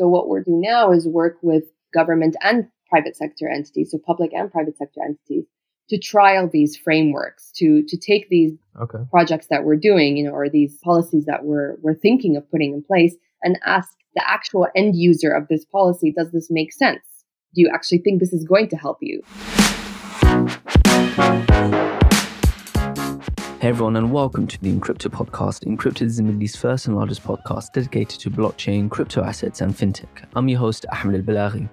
So what we're doing now is work with government and private sector entities, so public and private sector entities, to trial these frameworks, to to take these okay. projects that we're doing, you know, or these policies that we're we're thinking of putting in place, and ask the actual end user of this policy, does this make sense? Do you actually think this is going to help you? Hey everyone, and welcome to the Encrypted podcast. Encrypted is the Middle East's first and largest podcast dedicated to blockchain, crypto assets, and fintech. I'm your host, Ahmed Al Balaghi.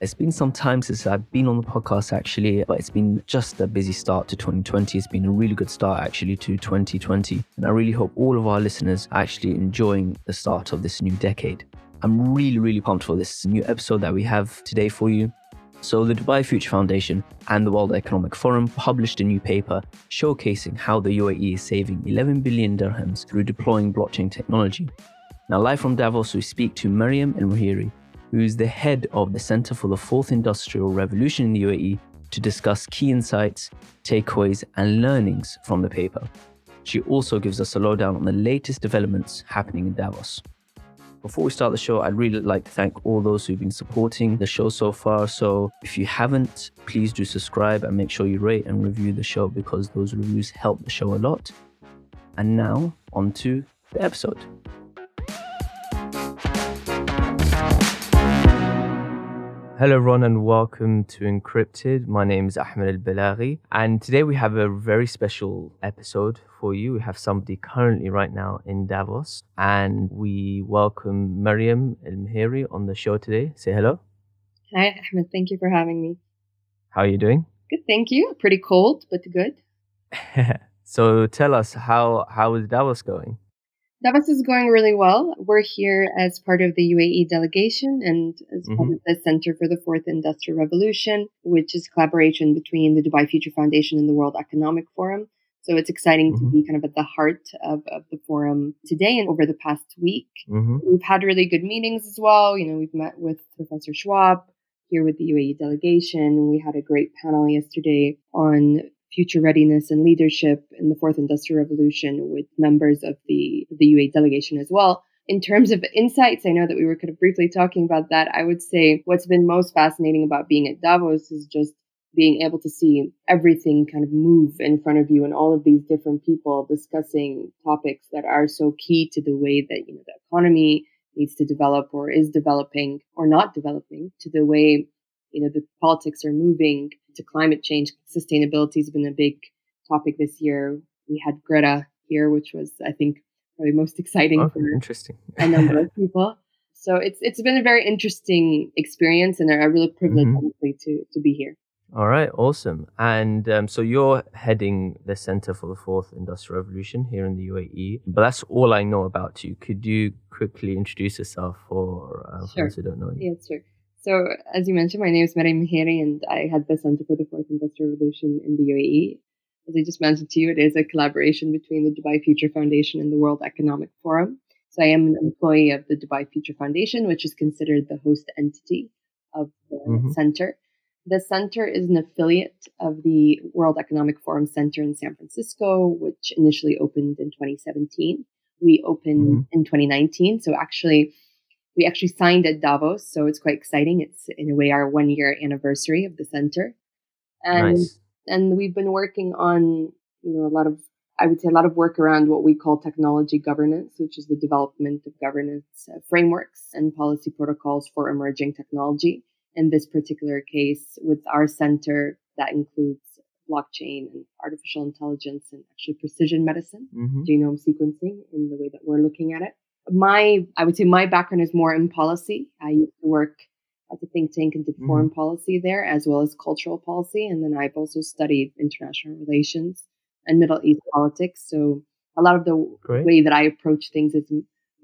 It's been some time since I've been on the podcast actually, but it's been just a busy start to 2020. It's been a really good start actually to 2020. And I really hope all of our listeners are actually enjoying the start of this new decade. I'm really, really pumped for this new episode that we have today for you. So, the Dubai Future Foundation and the World Economic Forum published a new paper showcasing how the UAE is saving 11 billion dirhams through deploying blockchain technology. Now, live from Davos, we speak to Mariam Al Muhairi, who is the head of the Center for the Fourth Industrial Revolution in the UAE, to discuss key insights, takeaways, and learnings from the paper. She also gives us a lowdown on the latest developments happening in Davos. Before we start the show, I'd really like to thank all those who've been supporting the show so far. So if you haven't, please do subscribe and make sure you rate and review the show because those reviews help the show a lot. And now, on to the episode. Hello, everyone, and welcome to Encrypted. My name is Ahmed Al Balaghi, and today we have a very special episode for you. We have somebody currently right now in Davos, and we welcome Mariam Al Muhairi on the show today. Say hello. Hi, Ahmed. Thank you for having me. How are you doing? Good, thank you. Pretty cold, but good. so tell us how how is Davos going? Davos is going really well. We're here as part of the UAE delegation and as mm-hmm. part of the Center for the Fourth Industrial Revolution, which is collaboration between the Dubai Future Foundation and the World Economic Forum. So it's exciting mm-hmm. to be kind of at the heart of, of the forum today and over the past week. Mm-hmm. We've had really good meetings as well. You know, we've met with Professor Schwab here with the UAE delegation. We had a great panel yesterday on future readiness and leadership in the fourth industrial revolution with members of the, the UAE delegation as well. In terms of insights, I know that we were kind of briefly talking about that. I would say what's been most fascinating about being at Davos is just being able to see everything kind of move in front of you and all of these different people discussing topics that are so key to the way that you know the economy needs to develop or is developing or not developing to the way you know the politics are moving to climate change. Sustainability has been a big topic this year. We had Greta here, which was, I think, probably most exciting oh, for interesting. a number of people. So it's it's been a very interesting experience and a real privilege, mm-hmm. honestly, to to be here. All right, awesome. And um, so you're heading the Center for the Fourth Industrial Revolution here in the UAE, but that's all I know about you. Could you quickly introduce yourself for, uh, sure. those who don't know you? Yeah, sure. So, as you mentioned, my name is Mariam Muhairi, and I had the Center for the Fourth Industrial Revolution in the UAE. As I just mentioned to you, it is a collaboration between the Dubai Future Foundation and the World Economic Forum. So, I am an employee of the Dubai Future Foundation, which is considered the host entity of the mm-hmm. center. The center is an affiliate of the World Economic Forum Center in San Francisco, which initially opened in 2017. We opened mm-hmm. in 2019. So, actually, we actually signed at Davos, so it's quite exciting. It's in a way our one year anniversary of the center, and nice. and we've been working on you know a lot of I would say a lot of work around what we call technology governance, which is the development of governance uh, frameworks and policy protocols for emerging technology. In this particular case, with our center, that includes blockchain and artificial intelligence and actually precision medicine, mm-hmm. genome sequencing in the way that we're looking at it my I would say my background is more in policy. I used to work at the think tank and did mm-hmm. foreign policy there as well as cultural policy, and then I've also studied international relations and Middle East politics. So a lot of the Great. way that I approach things is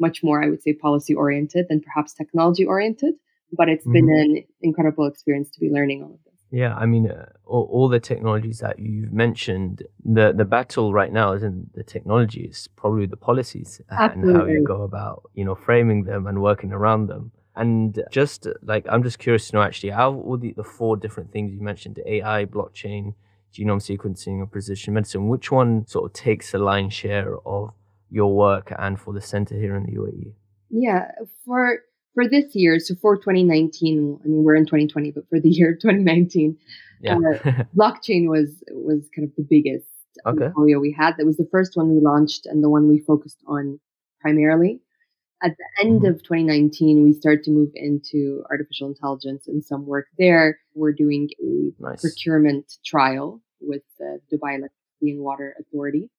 much more, I would say, policy oriented than perhaps technology oriented. But it's mm-hmm. been an incredible experience to be learning all of this. Yeah, I mean, uh, all, all, the technologies that you've mentioned, the the battle right now isn't the technology; it's probably the policies Absolutely. and how you go about, you know, framing them and working around them. And just like, I'm just curious to know actually how all the, the four different things you mentioned AI, blockchain, genome sequencing, and precision medicine, which one sort of takes the lion's share of your work and for the center here in the UAE? Yeah, for for this year, so for 2019, I mean we're in 2020, but for the year 2019, Yeah. uh, blockchain was was kind of the biggest Okay. portfolio we had. That was the first one we launched and the one we focused on primarily. At the end Mhm. of 2019, we started to move into artificial intelligence and some work there. We're doing a nice. procurement trial with the Dubai Electricity and Water Authority,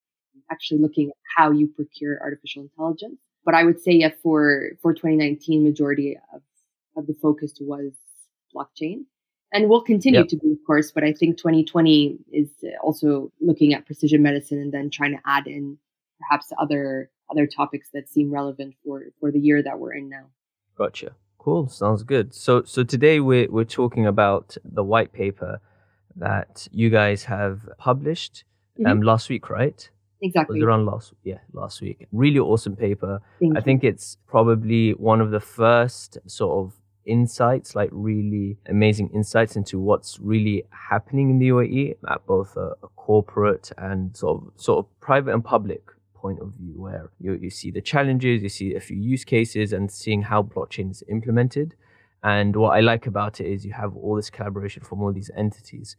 actually looking at how you procure artificial intelligence. But I would say, yeah, for, for 2019, majority of, of the focus was blockchain. And will continue Yep. to be, of course, but I think 2020 is also looking at precision medicine and then trying to add in perhaps other other topics that seem relevant for for the year that we're in now. Gotcha. Cool. Sounds good. So so today we're we're talking about the white paper that you guys have published um last week, right? Exactly. Was around last yeah, last week. Really awesome paper. Thank I you. think it's probably one of the first sort of insights, like really amazing insights into what's really happening in the UAE at both a, a corporate and sort of sort of private and public point of view, where you, you see the challenges, you see a few use cases, and seeing how blockchain is implemented. And what I like about it is you have all this collaboration from all these entities.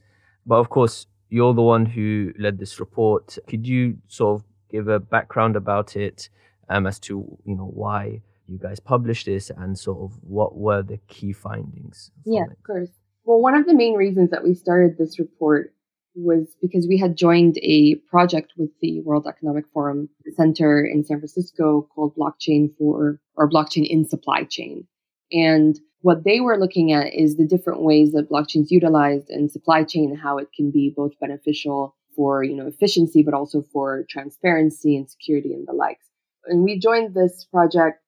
But of course, you're the one who led this report. Could you sort of give a background about it um, as to you know why you guys published this and sort of what were the key findings? Yeah, it? of course. Well, one of the main reasons that we started this report was because we had joined a project with the World Economic Forum Center in San Francisco called Blockchain for or Blockchain in Supply Chain. And what they were looking at is the different ways that blockchain's utilized in supply chain, how it can be both beneficial for, you know, efficiency, but also for transparency and security and the likes. And we joined this project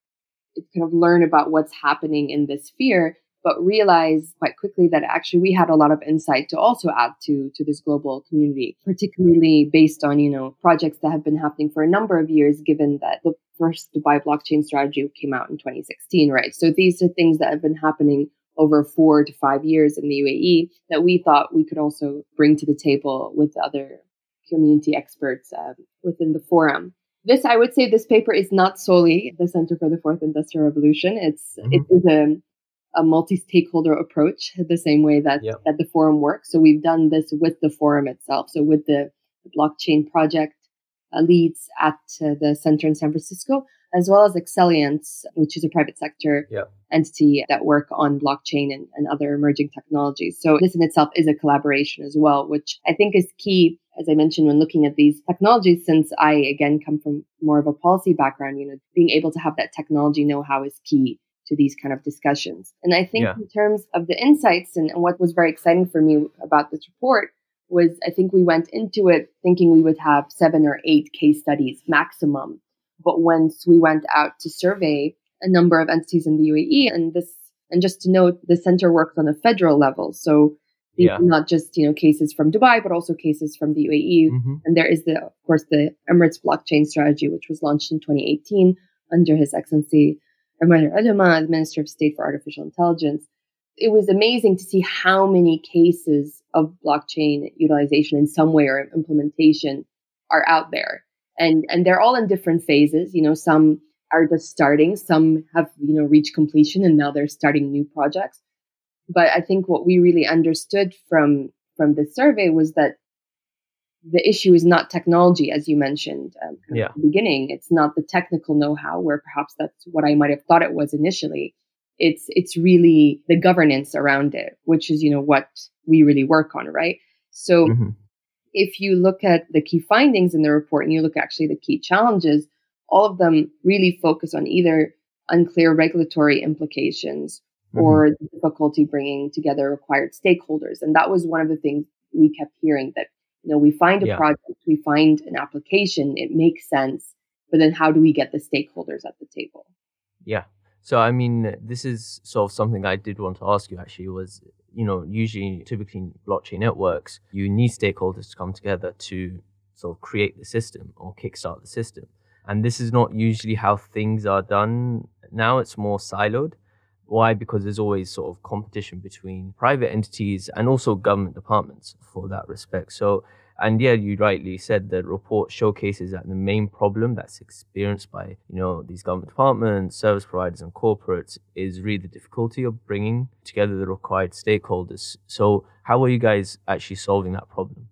to kind of learn about what's happening in this sphere but realized quite quickly that actually we had a lot of insight to also add to to this global community particularly based on you know projects that have been happening for a number of years given that the first dubai blockchain strategy came out in 2016 right? So these are things that have been happening over four to five years in the uae that we thought we could also bring to the table with other community experts um, within the forum. This i would say this paper is not solely the center for the fourth industrial revolution. It's Mhm. it is a a multi-stakeholder approach the same way that Yep. that the forum works. So we've done this with the forum itself. So with the, blockchain project leads at uh, the center in san francisco as well as Excelliance, which is a private sector Yep. entity that work on blockchain and, and other emerging technologies. So this in itself is a collaboration as well, which I think is key, as I mentioned, when looking at these technologies, since I again come from more of a policy background, you know, being able to have that technology know-how is key to these kind of discussions. And I think Yeah. in terms of the insights and, and what was very exciting for me about this report was I think we went into it thinking we would have seven or eight case studies maximum. But once we went out to survey a number of entities in the UAE, and this, and just to note, the center works on a federal level. So these Yeah. not just you know cases from Dubai, but also cases from the UAE. Mhm. And there is the, of course, the Emirates blockchain strategy, which was launched in 2018 under His Excellency Al Olama, the Minister of State for Artificial Intelligence. It was amazing to see how many cases of blockchain utilization in some way or implementation are out there. And, and they're all in different phases. You know, some are just starting, some have, you know, reached completion and now they're starting new projects. But I think what we really understood from, from the survey was that the issue is not technology, as you mentioned um, Yeah. at the beginning. It's not the technical know-how, where perhaps that's what I might have thought it was initially. It's it's really the governance around it, which is you know what we really work on, right? So Mhm. if you look at the key findings in the report and you look actually the key challenges, all of them really focus on either unclear regulatory implications Mhm. or the difficulty bringing together required stakeholders. And that was one of the things we kept hearing that, you know, we find a Yeah. project, we find an application, it makes sense, but then how do we get the stakeholders at the table? Yeah. So I mean, this is sort of something I did want to ask you. Actually, was you know usually typically in blockchain networks, you need stakeholders to come together to sort of create the system or kickstart the system, and this is not usually how things are done now. It's more siloed. Why? Because there's always sort of competition between private entities and also government departments for that respect. So And yeah, you rightly said that the report showcases that the main problem that's experienced by, you know, these government departments, service providers and corporates is really the difficulty of bringing together the required stakeholders. So how are you guys actually solving that problem?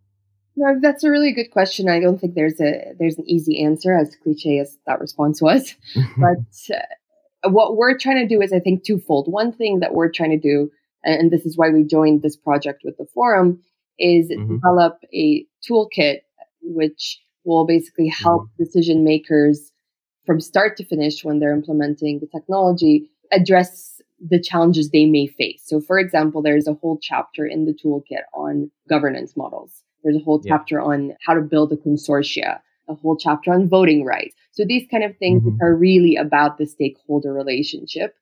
No, that's a really good question. I don't think there's a there's an easy answer, as cliche as that response was. but uh, what we're trying to do is, I think, twofold. One thing that we're trying to do, and this is why we joined this project with the forum, is mm-hmm. develop a toolkit which will basically help mm-hmm. decision makers from start to finish when they're implementing the technology address the challenges they may face. So, for example, there's a whole chapter in the toolkit on governance models. There's a whole chapter yeah. on how to build a consortia, a whole chapter on voting rights. So, these kind of things mm-hmm. are really about the stakeholder relationship.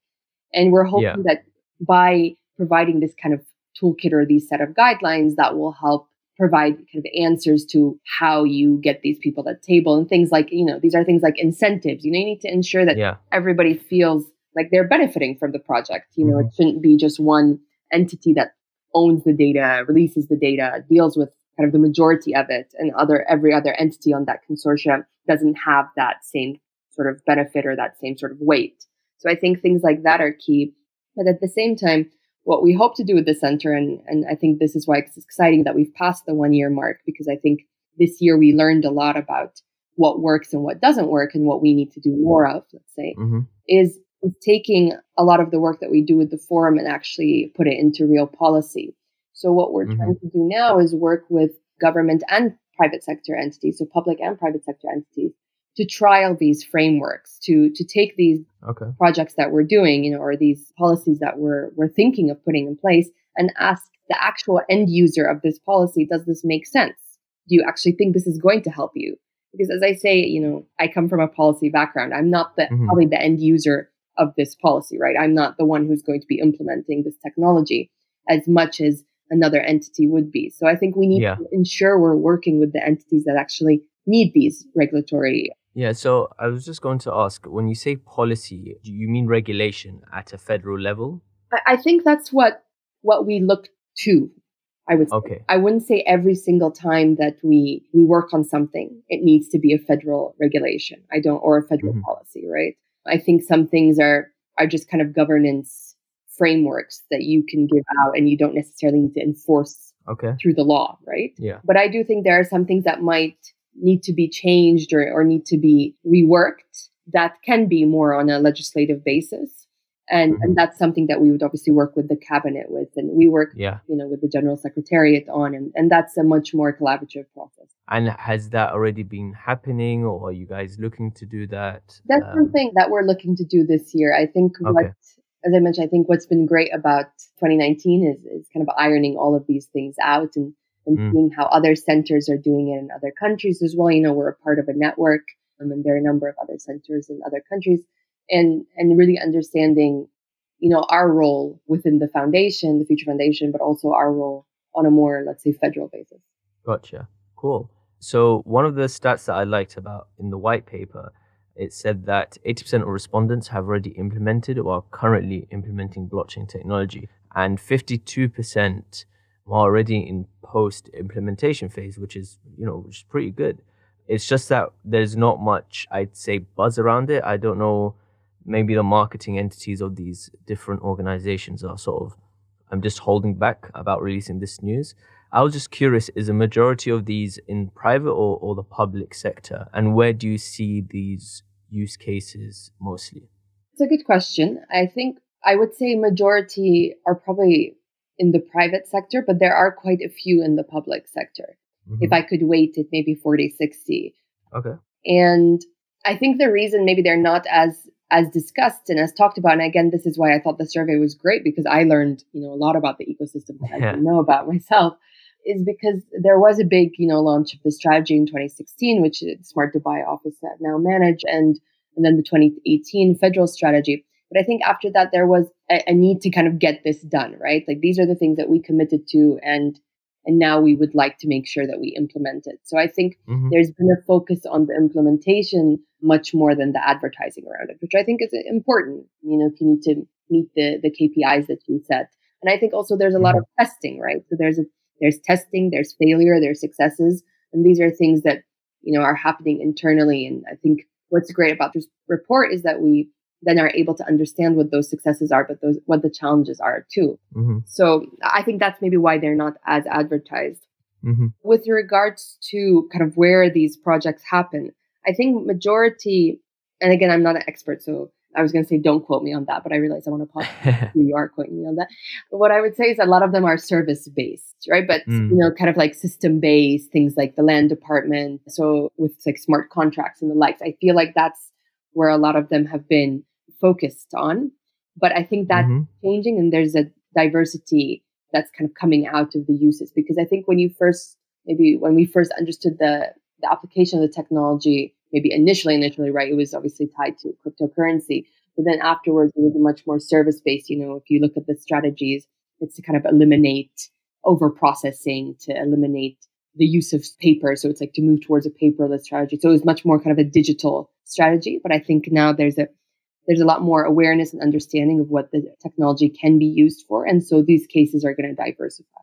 And we're hoping yeah. that by providing this kind of toolkit or these set of guidelines that will help provide kind of answers to how you get these people at the table and things like you know these are things like incentives you know you need to ensure that yeah. everybody feels like they're benefiting from the project you know mm-hmm. it shouldn't be just one entity that owns the data releases the data deals with kind of the majority of it and other every other entity on that consortium doesn't have that same sort of benefit or that same sort of weight so i think things like that are key but at the same time what we hope to do with the center, and, and I think this is why it's exciting that we've passed the one year mark, because I think this year we learned a lot about what works and what doesn't work and what we need to do more of, let's say, mm-hmm. is, taking a lot of the work that we do with the forum and actually put it into real policy. So what we're mm-hmm. trying to do now is work with government and private sector entities, so public and private sector entities, to trial these frameworks, to to take these okay. projects that we're doing, you know, or these policies that we're we're thinking of putting in place, and ask the actual end user of this policy, does this make sense? Do you actually think this is going to help you? Because as I say, you know, I come from a policy background. I'm not the mm-hmm. probably the end user of this policy, right? I'm not the one who's going to be implementing this technology as much as another entity would be. So I think we need yeah. to ensure we're working with the entities that actually need these regulatory yeah, so I was just going to ask when you say policy, do you mean regulation at a federal level? I, think that's what what we look to. I would say. Okay. I wouldn't say every single time that we we work on something, it needs to be a federal regulation. I don't or a federal mm-hmm. policy, right? I think some things are are just kind of governance frameworks that you can give out and you don't necessarily need to enforce okay. through the law, right? Yeah. But I do think there are some things that might need to be changed or, or need to be reworked, that can be more on a legislative basis. And, mm-hmm. and that's something that we would obviously work with the cabinet with and we work yeah. you know with the general secretariat on and, and that's a much more collaborative process and has that already been happening or are you guys looking to do that that's um, something that we're looking to do this year i think okay. what as i mentioned i think what's been great about 2019 is, is kind of ironing all of these things out and and mm. seeing how other centers are doing it in other countries as well. You know, we're a part of a network, um, and there are a number of other centers in other countries, and and really understanding, you know, our role within the foundation, the Future Foundation, but also our role on a more, let's say, federal basis. Gotcha. Cool. So one of the stats that I liked about in the white paper, it said that 80% of respondents have already implemented or are currently implementing blockchain technology, and 52% already in post implementation phase, which is you know which is pretty good. It's just that there's not much I'd say buzz around it. I don't know. Maybe the marketing entities of these different organizations are sort of I'm just holding back about releasing this news. I was just curious: is a majority of these in private or, or the public sector, and where do you see these use cases mostly? It's a good question. I think I would say majority are probably in the private sector, but there are quite a few in the public sector. Mm-hmm. If I could weight it maybe 40, 60. Okay. And I think the reason maybe they're not as as discussed and as talked about, and again, this is why I thought the survey was great because I learned, you know, a lot about the ecosystem that yeah. I didn't know about myself, is because there was a big, you know, launch of the strategy in 2016, which Smart Dubai office that now manage, and and then the 2018 federal strategy. But I think after that, there was a, a, need to kind of get this done, right? Like these are the things that we committed to, and and now we would like to make sure that we implement it. So I think mm-hmm. there's been a focus on the implementation much more than the advertising around it, which I think is important. You know, if you need to meet the the KPIs that you set, and I think also there's a lot mm-hmm. of testing, right? So there's a there's testing, there's failure, there's successes. And these are things that, you know, are happening internally. And I think what's great about this report is that we then are able to understand what those successes are, but those what the challenges are too. Mm-hmm. So I think that's maybe why they're not as advertised. Mm-hmm. With regards to kind of where these projects happen, I think majority, and again, I'm not an expert, so I was going to say don't quote me on that, but I realize I want to pause. you are quoting me on that. But what I would say is a lot of them are service based, right? But mm. you know, kind of like system based things like the land department. So with like smart contracts and the likes, I feel like that's where a lot of them have been focused on. But I think that's mm-hmm. changing, and there's a diversity that's kind of coming out of the uses because I think when you first maybe when we first understood the the application of the technology maybe initially, initially, right, it was obviously tied to cryptocurrency. But then afterwards, it was much more service based. You know, if you look at the strategies, it's to kind of eliminate over processing, to eliminate the use of paper. So it's like to move towards a paperless strategy. So it was much more kind of a digital strategy. But I think now there's a there's a lot more awareness and understanding of what the technology can be used for. And so these cases are going to diversify.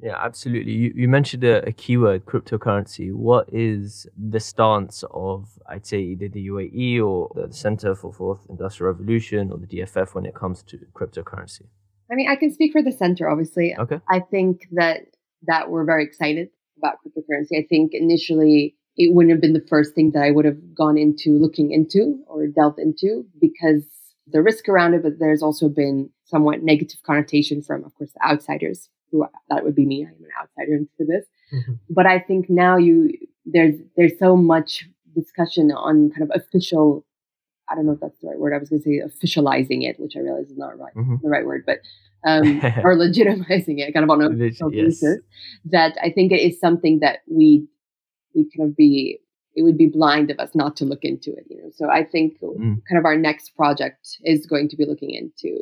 Yeah, absolutely. You, you mentioned a, a, keyword, cryptocurrency. What is the stance of, I'd say, either the UAE or the Center for Fourth Industrial Revolution or the DFF when it comes to cryptocurrency? I mean, I can speak for the center, obviously. Okay. I think that that we're very excited about cryptocurrency. I think initially it wouldn't have been the first thing that I would have gone into looking into or delved into because the risk around it, but there's also been somewhat negative connotation from, of course, the outsiders who that would be me. I'm an outsider into this. Mm-hmm. But I think now you there's there's so much discussion on kind of official I don't know if that's the right word. I was going to say officializing it, which I realize is not right, mm-hmm. the right word, but um, or legitimizing it, kind of on a official yes. basis. That I think it is something that we we kind of be it would be blind of us not to look into it. You know, so I think mm. kind of our next project is going to be looking into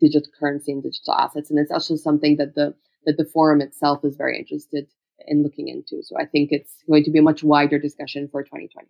digital currency and digital assets. And it's also something that the that the forum itself is very interested in looking into. So I think it's going to be a much wider discussion for 2020.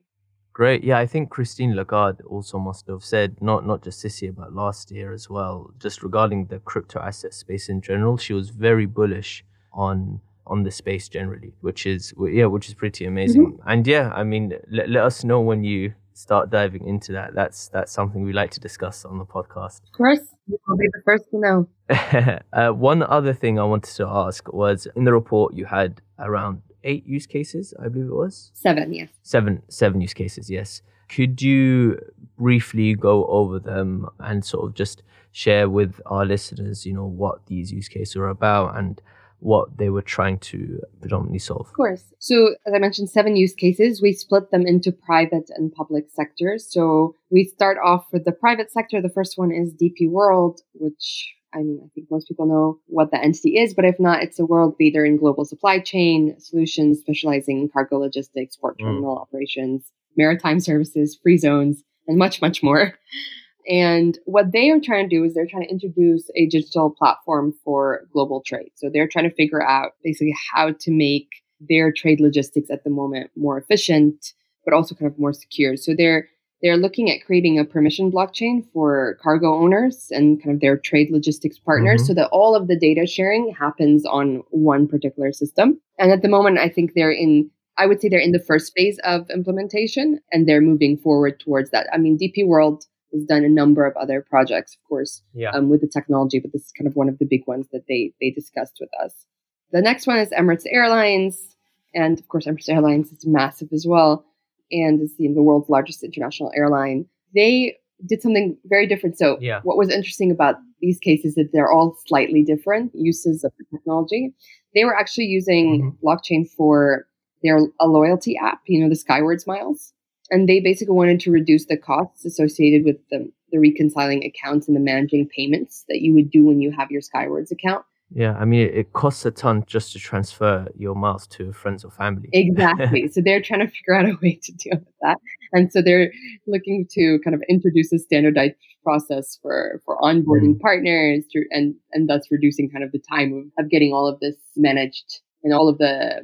Great. Yeah, I think Christine Lagarde also must have said, not not just this year, but last year as well, just regarding the crypto asset space in general. She was very bullish on on the space generally, which is yeah, which is pretty amazing. Mm-hmm. And yeah, I mean, let, let us know when you start diving into that. That's that's something we like to discuss on the podcast. Of course, will be the first to know. uh, one other thing I wanted to ask was in the report you had around eight use cases, I believe it was seven. Yes, seven seven use cases. Yes. Could you briefly go over them and sort of just share with our listeners, you know, what these use cases are about and what they were trying to predominantly solve? Of course. So, as I mentioned, seven use cases. We split them into private and public sectors. So, we start off with the private sector. The first one is DP World, which I mean, I think most people know what the entity is, but if not, it's a world leader in global supply chain solutions, specializing in cargo logistics, port mm. terminal mm. operations, maritime services, free zones, and much, much more. And what they are trying to do is they're trying to introduce a digital platform for global trade. So they're trying to figure out basically how to make their trade logistics at the moment more efficient, but also kind of more secure. So they're they're looking at creating a permission blockchain for cargo owners and kind of their trade logistics partners mm-hmm. so that all of the data sharing happens on one particular system. And at the moment, I think they're in I would say they're in the first phase of implementation and they're moving forward towards that. I mean, DP World has done a number of other projects, of course, yeah. um, with the technology, but this is kind of one of the big ones that they they discussed with us. The next one is Emirates Airlines, and of course, Emirates Airlines is massive as well, and is the, the world's largest international airline. They did something very different. So, yeah. what was interesting about these cases is that they're all slightly different uses of the technology. They were actually using mm-hmm. blockchain for their a loyalty app, you know, the Skywards Miles and they basically wanted to reduce the costs associated with the, the reconciling accounts and the managing payments that you would do when you have your Skywards account. Yeah, I mean, it costs a ton just to transfer your miles to friends or family. Exactly. so they're trying to figure out a way to deal with that. And so they're looking to kind of introduce a standardized process for, for onboarding mm. partners to, and, and thus reducing kind of the time of, of getting all of this managed and all of the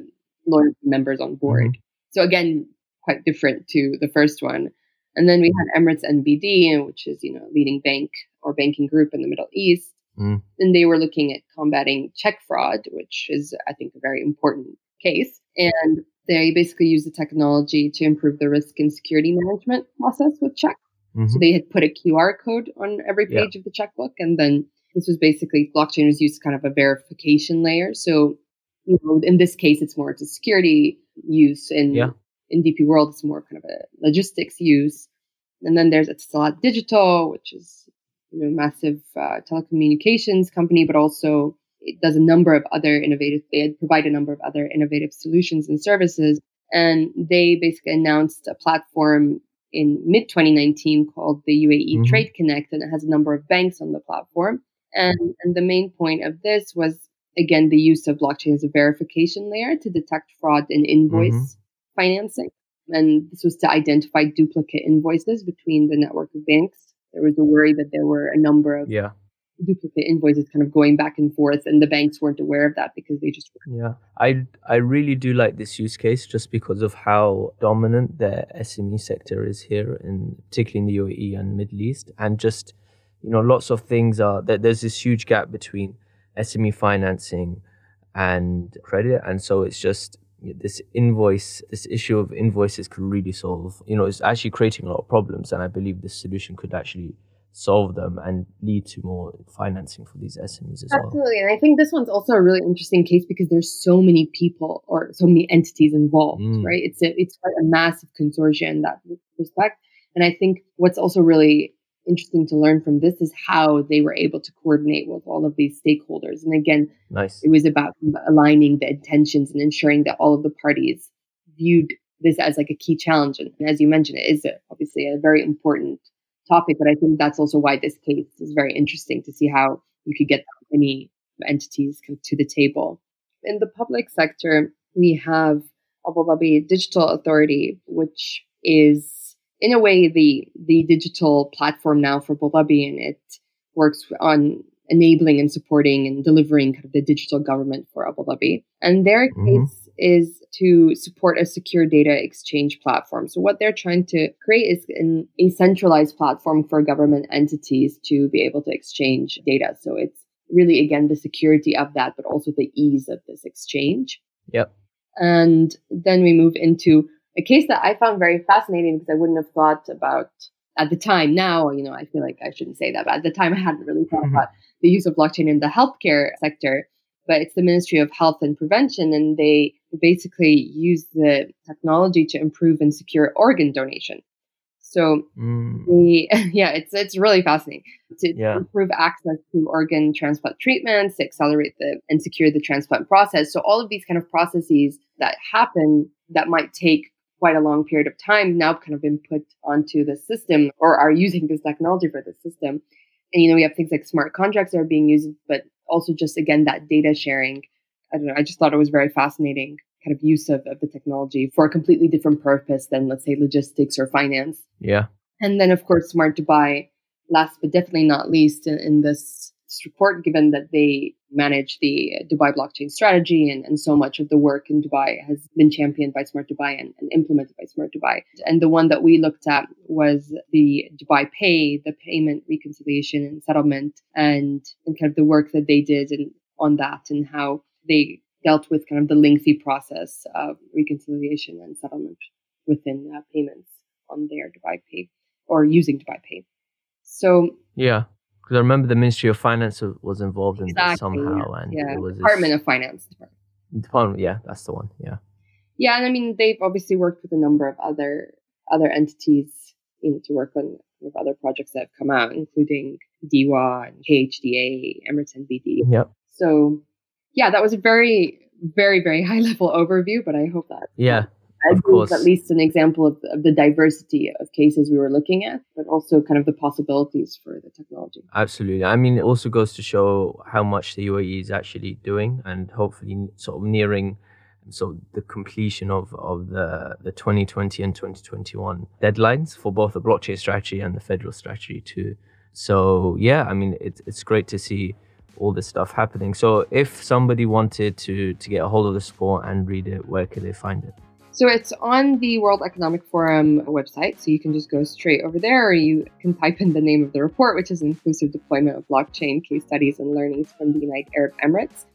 loyalty members on board. Mm. So again, quite different to the first one. And then we had Emirates NBD, which is, you know, leading bank or banking group in the Middle East. Mm. And they were looking at combating check fraud, which is, I think, a very important case. And They basically use the technology to improve the risk and security management process with checks. Mm-hmm. So they had put a QR code on every page yeah. of the checkbook, and then this was basically blockchain was used kind of a verification layer. So, you know, in this case, it's more to security use. In yeah. In DP world, it's more kind of a logistics use. And then there's Etisalat Digital, which is you know massive uh, telecommunications company, but also it does a number of other innovative. They provide a number of other innovative solutions and services. And they basically announced a platform in mid 2019 called the UAE mm-hmm. Trade Connect, and it has a number of banks on the platform. And, and the main point of this was, again, the use of blockchain as a verification layer to detect fraud in invoice mm-hmm. Financing. And this was to identify duplicate invoices between the network of banks. There was a worry that there were a number of yeah duplicate invoices kind of going back and forth and the banks weren't aware of that because they just yeah i i really do like this use case just because of how dominant the sme sector is here in particularly in the uae and middle east and just you know, lots of things are that there's this huge gap between SME financing and credit, and so it's just this invoice, this issue of invoices could really solve. You know, it's actually creating a lot of problems, and I believe this solution could actually solve them and lead to more financing for these SMEs as Absolutely. well. Absolutely. And I think this one's also a really interesting case because there's so many people or so many entities involved, mm. right? It's a, it's quite a massive consortium in that respect. And I think what's also really interesting to learn from this is how they were able to coordinate with all of these stakeholders. And again, nice. it was about aligning the intentions and ensuring that all of the parties viewed this as like a key challenge. And as you mentioned, it is a, obviously a very important topic, but I think that's also why this case is very interesting to see how you could get many entities to the table. In the public sector, we have Abu Dhabi Digital Authority, which is in a way the the digital platform now for Abu Dhabi, and it works on enabling and supporting and delivering kind of the digital government for Abu Dhabi. And their mm-hmm. case is to support a secure data exchange platform. So what they're trying to create is an, a centralized platform for government entities to be able to exchange data. So it's really again the security of that, but also the ease of this exchange. Yep. And then we move into a case that I found very fascinating because I wouldn't have thought about at the time. Now, you know, I feel like I shouldn't say that, but at the time I hadn't really thought mm-hmm. about the use of blockchain in the healthcare sector. But it's the Ministry of Health and Prevention, and they basically use the technology to improve and secure organ donation. So, mm. they, yeah, it's it's really fascinating to, yeah. improve access to organ transplant treatments, to accelerate the and secure the transplant process. So, all of these kind of processes that happen that might take quite a long period of time now kind of been put onto the system or are using this technology for the system. And, you know, we have things like smart contracts that are being used, but also just, again, that data sharing. I don't know. I just thought it was very fascinating kind of use of, of the technology for a completely different purpose than, let's say, logistics or finance. Yeah. And then, of course, Smart Dubai, last but definitely not least in, in this report, given that they manage the Dubai blockchain strategy and, and so much of the work in Dubai has been championed by Smart Dubai and, and, implemented by Smart Dubai. And the one that we looked at was the Dubai Pay, the payment reconciliation and settlement and, and kind of the work that they did and on that and how they dealt with kind of the lengthy process of reconciliation and settlement within uh, payments on their Dubai Pay or using Dubai Pay. So yeah, because I remember the Ministry of Finance was involved in exactly, this somehow, and yeah. it was Department this, of Finance. Department, yeah, that's the one. Yeah. Yeah, and I mean they've obviously worked with a number of other other entities you know, to work on kind of other projects that have come out, including DEWA and KHDA, Emirates NBD. Yep. So, yeah, that was a very, very, very high level overview, but I hope that yeah of course. at least an example of, of, the diversity of cases we were looking at, but also kind of the possibilities for the technology. Absolutely. I mean, it also goes to show how much the UAE is actually doing and hopefully sort of nearing so the completion of, of the, the 2020 and 2021 deadlines for both the blockchain strategy and the federal strategy too. So yeah, I mean, it's, it's great to see all this stuff happening. So if somebody wanted to, to get a hold of the sport and read it, where could they find it? So it's on the World Economic Forum website. So you can just go straight over there, or you can type in the name of the report, which is Inclusive Deployment of Blockchain Case Studies and Learnings from the United Arab Emirates.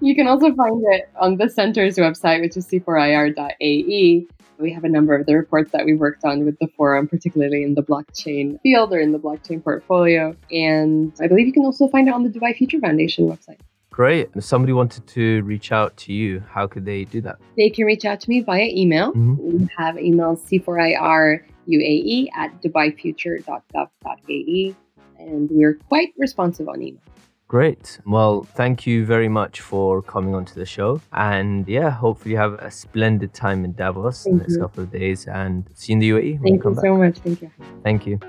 You can also find it on the center's website, which is c4ir.ae. We have a number of the reports that we worked on with the forum, particularly in the blockchain field or in the blockchain portfolio. And I believe you can also find it on the Dubai Future Foundation website. Great. If somebody wanted to reach out to you, how could they do that? They can reach out to me via email. Mm-hmm. We have email c4iruae at dubaifuture.gov.ae, and we're quite responsive on email. Great. Well, thank you very much for coming onto the show. And yeah, hopefully you have a splendid time in Davos thank in the next you. couple of days and see you in the UAE. Thank you so back. much. Thank you. Thank you.